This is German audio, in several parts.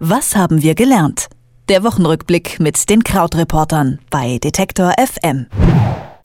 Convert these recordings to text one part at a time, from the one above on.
Was haben wir gelernt? Der Wochenrückblick mit den Krautreportern bei Detektor FM.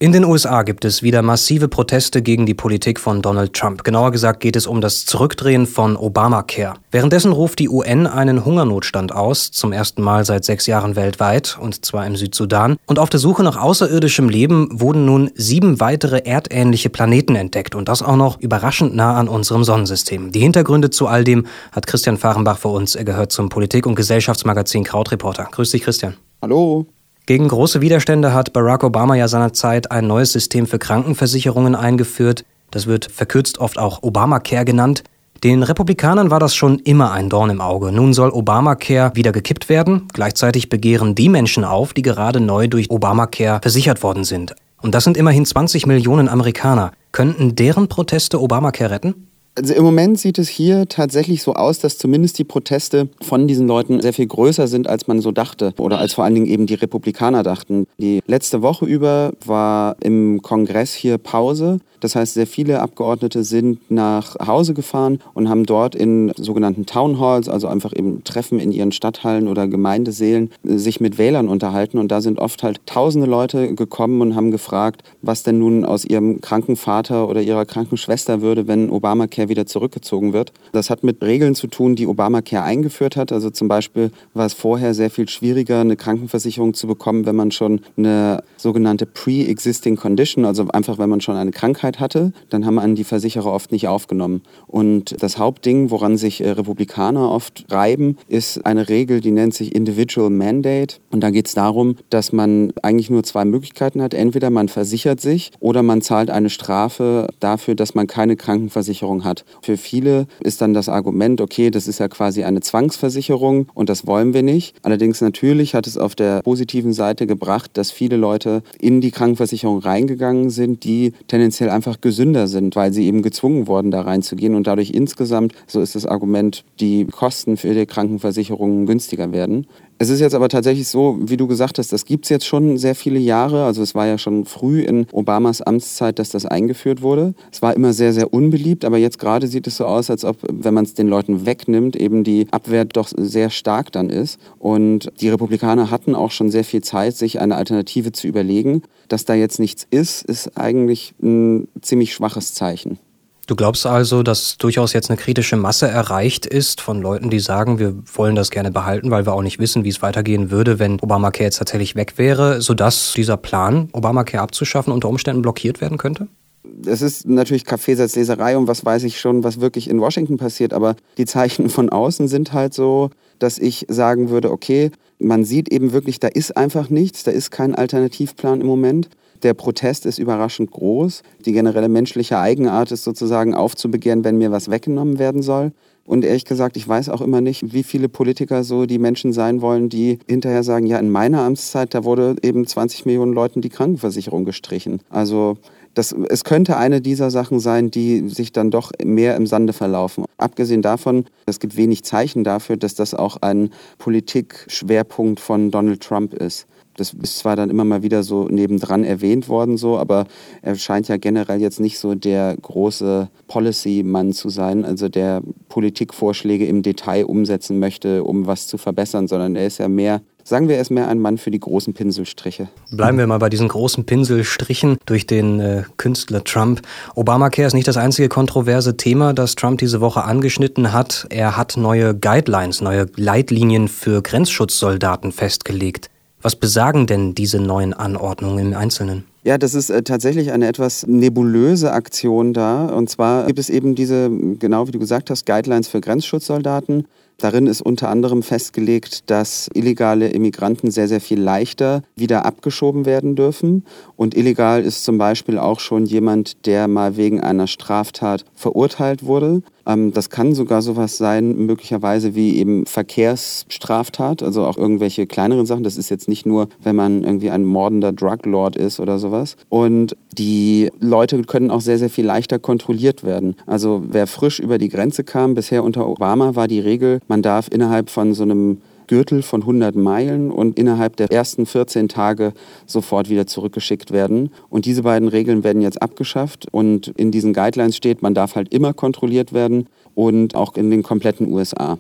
In den USA gibt es wieder massive Proteste gegen die Politik von Donald Trump. Genauer gesagt geht es um das Zurückdrehen von Obamacare. Währenddessen ruft die UN einen Hungernotstand aus, zum ersten Mal seit sechs Jahren weltweit, und zwar im Südsudan. Und auf der Suche nach außerirdischem Leben wurden nun sieben weitere erdähnliche Planeten entdeckt und das auch noch überraschend nah an unserem Sonnensystem. Die Hintergründe zu all dem hat Christian Fahrenbach für uns. Er gehört zum Politik- und Gesellschaftsmagazin Krautreporter. Grüß dich, Christian. Hallo. Gegen große Widerstände hat Barack Obama ja seinerzeit ein neues System für Krankenversicherungen eingeführt. Das wird verkürzt oft auch Obamacare genannt. Den Republikanern war das schon immer ein Dorn im Auge. Nun soll Obamacare wieder gekippt werden. Gleichzeitig begehren die Menschen auf, die gerade neu durch Obamacare versichert worden sind. Und das sind immerhin 20 Millionen Amerikaner. Könnten deren Proteste Obamacare retten? Also im Moment sieht es hier tatsächlich so aus, dass zumindest die Proteste von diesen Leuten sehr viel größer sind, als man so dachte oder als vor allen Dingen eben die Republikaner dachten. Die letzte Woche über war im Kongress hier Pause. Das heißt, sehr viele Abgeordnete sind nach Hause gefahren und haben dort in sogenannten Town Halls, also einfach eben Treffen in ihren Stadthallen oder Gemeindeseelen, sich mit Wählern unterhalten. Und da sind oft halt tausende Leute gekommen und haben gefragt, was denn nun aus ihrem kranken Vater oder ihrer kranken Schwester würde, wenn Obamacare wieder zurückgezogen wird. Das hat mit Regeln zu tun, die Obamacare eingeführt hat. Also zum Beispiel war es vorher sehr viel schwieriger, eine Krankenversicherung zu bekommen, wenn man schon eine sogenannte Pre-Existing Condition, also einfach wenn man schon eine Krankheit Krankheit hatte, dann haben einen die Versicherer oft nicht aufgenommen. Und das Hauptding, woran sich äh, Republikaner oft reiben, ist eine Regel, die nennt sich Individual Mandate. Und da geht es darum, dass man eigentlich nur zwei Möglichkeiten hat. Entweder man versichert sich oder man zahlt eine Strafe dafür, dass man keine Krankenversicherung hat. Für viele ist dann das Argument, okay, das ist ja quasi eine Zwangsversicherung und das wollen wir nicht. Allerdings natürlich hat es auf der positiven Seite gebracht, dass viele Leute in die Krankenversicherung reingegangen sind, die tendenziell einfach einfach gesünder sind, weil sie eben gezwungen wurden, da reinzugehen und dadurch insgesamt, so ist das Argument, die Kosten für die Krankenversicherungen günstiger werden. Es ist jetzt aber tatsächlich so, wie du gesagt hast, das gibt es jetzt schon sehr viele Jahre. Also es war ja schon früh in Obamas Amtszeit, dass das eingeführt wurde. Es war immer sehr, sehr unbeliebt, aber jetzt gerade sieht es so aus, als ob, wenn man es den Leuten wegnimmt, eben die Abwehr doch sehr stark dann ist. Und die Republikaner hatten auch schon sehr viel Zeit, sich eine Alternative zu überlegen. Dass da jetzt nichts ist, ist eigentlich ein ziemlich schwaches Zeichen. Du glaubst also, dass durchaus jetzt eine kritische Masse erreicht ist von Leuten, die sagen, wir wollen das gerne behalten, weil wir auch nicht wissen, wie es weitergehen würde, wenn Obamacare jetzt tatsächlich weg wäre, sodass dieser Plan, Obamacare abzuschaffen, unter Umständen blockiert werden könnte? es ist natürlich Kaffeesatzleserei und was weiß ich schon, was wirklich in Washington passiert, aber die Zeichen von außen sind halt so, dass ich sagen würde, okay, man sieht eben wirklich, da ist einfach nichts, da ist kein Alternativplan im Moment. Der Protest ist überraschend groß. Die generelle menschliche Eigenart ist sozusagen aufzubegehren, wenn mir was weggenommen werden soll. Und ehrlich gesagt, ich weiß auch immer nicht, wie viele Politiker so die Menschen sein wollen, die hinterher sagen, ja, in meiner Amtszeit, da wurde eben 20 Millionen Leuten die Krankenversicherung gestrichen. Also das, es könnte eine dieser Sachen sein, die sich dann doch mehr im Sande verlaufen. Abgesehen davon, es gibt wenig Zeichen dafür, dass das auch ein Politikschwerpunkt von Donald Trump ist. Das ist zwar dann immer mal wieder so nebendran erwähnt worden, so, aber er scheint ja generell jetzt nicht so der große Policy-Mann zu sein, also der Politikvorschläge im Detail umsetzen möchte, um was zu verbessern, sondern er ist ja mehr Sagen wir, er ist mehr ein Mann für die großen Pinselstriche. Bleiben wir mal bei diesen großen Pinselstrichen durch den äh, Künstler Trump. Obamacare ist nicht das einzige kontroverse Thema, das Trump diese Woche angeschnitten hat. Er hat neue Guidelines, neue Leitlinien für Grenzschutzsoldaten festgelegt. Was besagen denn diese neuen Anordnungen im Einzelnen? Ja, das ist äh, tatsächlich eine etwas nebulöse Aktion da. Und zwar gibt es eben diese, genau wie du gesagt hast, Guidelines für Grenzschutzsoldaten. Darin ist unter anderem festgelegt, dass illegale Immigranten sehr, sehr viel leichter wieder abgeschoben werden dürfen. Und illegal ist zum Beispiel auch schon jemand, der mal wegen einer Straftat verurteilt wurde. Ähm, das kann sogar sowas sein, möglicherweise wie eben Verkehrsstraftat, also auch irgendwelche kleineren Sachen. Das ist jetzt nicht nur, wenn man irgendwie ein mordender Druglord ist oder sowas. Und die Leute können auch sehr, sehr viel leichter kontrolliert werden. Also wer frisch über die Grenze kam, bisher unter Obama war die Regel, man darf innerhalb von so einem Gürtel von 100 Meilen und innerhalb der ersten 14 Tage sofort wieder zurückgeschickt werden. Und diese beiden Regeln werden jetzt abgeschafft und in diesen Guidelines steht, man darf halt immer kontrolliert werden und auch in den kompletten USA.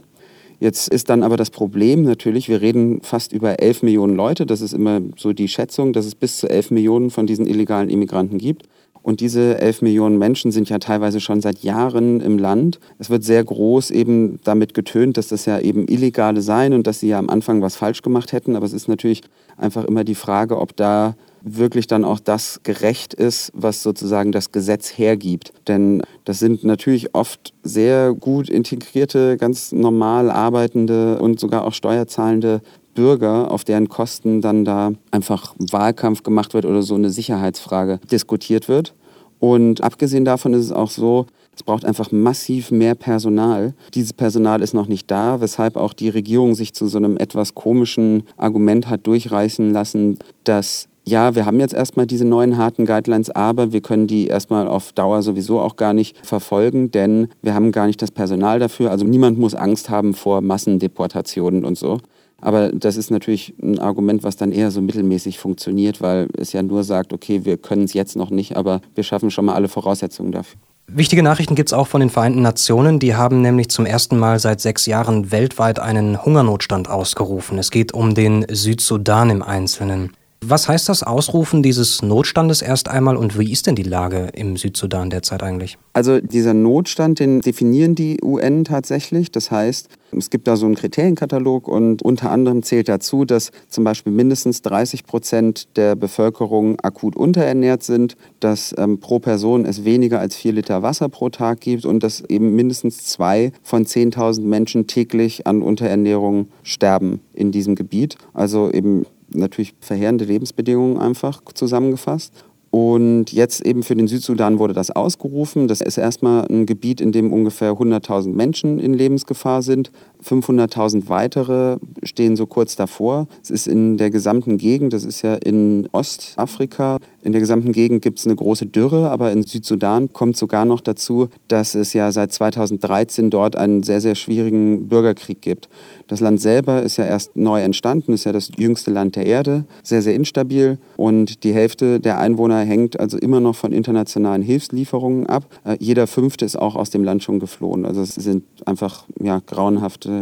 Jetzt ist dann aber das Problem natürlich, wir reden fast über 11 Millionen Leute. Das ist immer so die Schätzung, dass es bis zu 11 Millionen von diesen illegalen Immigranten gibt. Und diese 11 Millionen Menschen sind ja teilweise schon seit Jahren im Land. Es wird sehr groß eben damit getönt, dass das ja eben Illegale seien und dass sie ja am Anfang was falsch gemacht hätten. Aber es ist natürlich einfach immer die Frage, ob da wirklich dann auch das gerecht ist, was sozusagen das Gesetz hergibt. Denn das sind natürlich oft sehr gut integrierte, ganz normal arbeitende und sogar auch steuerzahlende Bürger, auf deren Kosten dann da einfach Wahlkampf gemacht wird oder so eine Sicherheitsfrage diskutiert wird. Und abgesehen davon ist es auch so, es braucht einfach massiv mehr Personal. Dieses Personal ist noch nicht da, weshalb auch die Regierung sich zu so einem etwas komischen Argument hat durchreißen lassen, dass ja, wir haben jetzt erstmal diese neuen harten Guidelines, aber wir können die erstmal auf Dauer sowieso auch gar nicht verfolgen, denn wir haben gar nicht das Personal dafür. Also niemand muss Angst haben vor Massendeportationen und so. Aber das ist natürlich ein Argument, was dann eher so mittelmäßig funktioniert, weil es ja nur sagt, okay, wir können es jetzt noch nicht, aber wir schaffen schon mal alle Voraussetzungen dafür. Wichtige Nachrichten gibt es auch von den Vereinten Nationen. Die haben nämlich zum ersten Mal seit sechs Jahren weltweit einen Hungernotstand ausgerufen. Es geht um den Südsudan im Einzelnen. Was heißt das Ausrufen dieses Notstandes erst einmal und wie ist denn die Lage im Südsudan derzeit eigentlich? Also dieser Notstand, den definieren die UN tatsächlich. Das heißt, es gibt da so einen Kriterienkatalog und unter anderem zählt dazu, dass zum Beispiel mindestens 30 Prozent der Bevölkerung akut unterernährt sind, dass ähm, pro Person es weniger als vier Liter Wasser pro Tag gibt und dass eben mindestens zwei von 10.000 Menschen täglich an Unterernährung sterben in diesem Gebiet. Also eben natürlich verheerende Lebensbedingungen einfach zusammengefasst. Und jetzt eben für den Südsudan wurde das ausgerufen. Das ist erstmal ein Gebiet, in dem ungefähr 100.000 Menschen in Lebensgefahr sind. 500.000 weitere stehen so kurz davor. Es ist in der gesamten Gegend, das ist ja in Ostafrika, in der gesamten Gegend gibt es eine große Dürre, aber in Südsudan kommt sogar noch dazu, dass es ja seit 2013 dort einen sehr, sehr schwierigen Bürgerkrieg gibt. Das Land selber ist ja erst neu entstanden, ist ja das jüngste Land der Erde, sehr, sehr instabil und die Hälfte der Einwohner hängt also immer noch von internationalen Hilfslieferungen ab. Äh, jeder Fünfte ist auch aus dem Land schon geflohen. Also es sind einfach ja, grauenhafte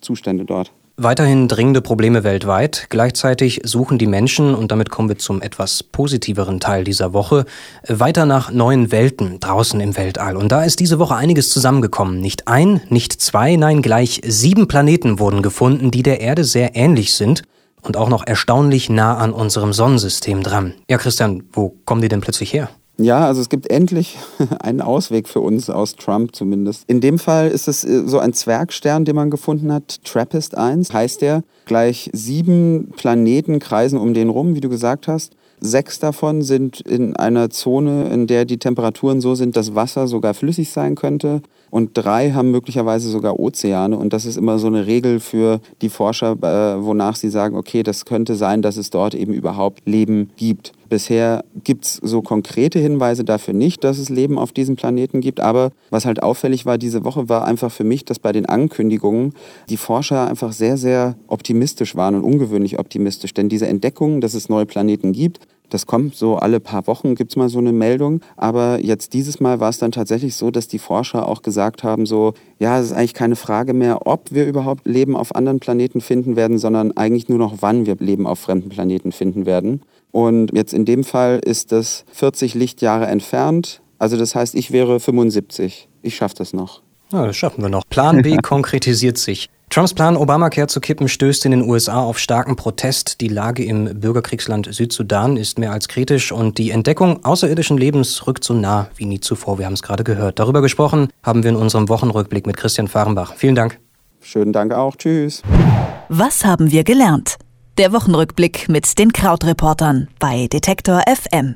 Zustände dort. Weiterhin dringende Probleme weltweit. Gleichzeitig suchen die Menschen, und damit kommen wir zum etwas positiveren Teil dieser Woche, weiter nach neuen Welten draußen im Weltall. Und da ist diese Woche einiges zusammengekommen. Nicht ein, nicht zwei, nein, gleich sieben Planeten wurden gefunden, die der Erde sehr ähnlich sind und auch noch erstaunlich nah an unserem Sonnensystem dran. Ja, Christian, wo kommen die denn plötzlich her? Ja, also es gibt endlich einen Ausweg für uns aus Trump zumindest. In dem Fall ist es äh, so ein Zwergstern, den man gefunden hat. Trappist 1 heißt der. Gleich sieben Planeten kreisen um den rum, wie du gesagt hast. Sechs davon sind in einer Zone, in der die Temperaturen so sind, dass Wasser sogar flüssig sein könnte. Und drei haben möglicherweise sogar Ozeane. Und das ist immer so eine Regel für die Forscher, äh, wonach sie sagen, okay, das könnte sein, dass es dort eben überhaupt Leben gibt. Bisher gibt es so konkrete Hinweise dafür nicht, dass es Leben auf diesem Planeten gibt. Aber was halt auffällig war diese Woche, war einfach für mich, dass bei den Ankündigungen die Forscher einfach sehr, sehr optimistisch waren und ungewöhnlich optimistisch. Denn diese Entdeckung, dass es neue Planeten gibt, das kommt so alle paar Wochen, gibt es mal so eine Meldung. Aber jetzt dieses Mal war es dann tatsächlich so, dass die Forscher auch gesagt haben, so, ja, es ist eigentlich keine Frage mehr, ob wir überhaupt Leben auf anderen Planeten finden werden, sondern eigentlich nur noch, wann wir Leben auf fremden Planeten finden werden. Und jetzt in dem Fall ist das 40 Lichtjahre entfernt. Also das heißt, ich wäre 75. Ich schaffe das noch. Ja, das schaffen wir noch. Plan B konkretisiert sich. Trumps Plan, Obamacare zu kippen, stößt in den USA auf starken Protest. Die Lage im Bürgerkriegsland Südsudan ist mehr als kritisch und die Entdeckung außerirdischen Lebens rückt so nah wie nie zuvor. Wir haben es gerade gehört. Darüber gesprochen haben wir in unserem Wochenrückblick mit Christian Fahrenbach. Vielen Dank. Schönen Dank auch. Tschüss. Was haben wir gelernt? Der Wochenrückblick mit den Krautreportern bei Detektor FM.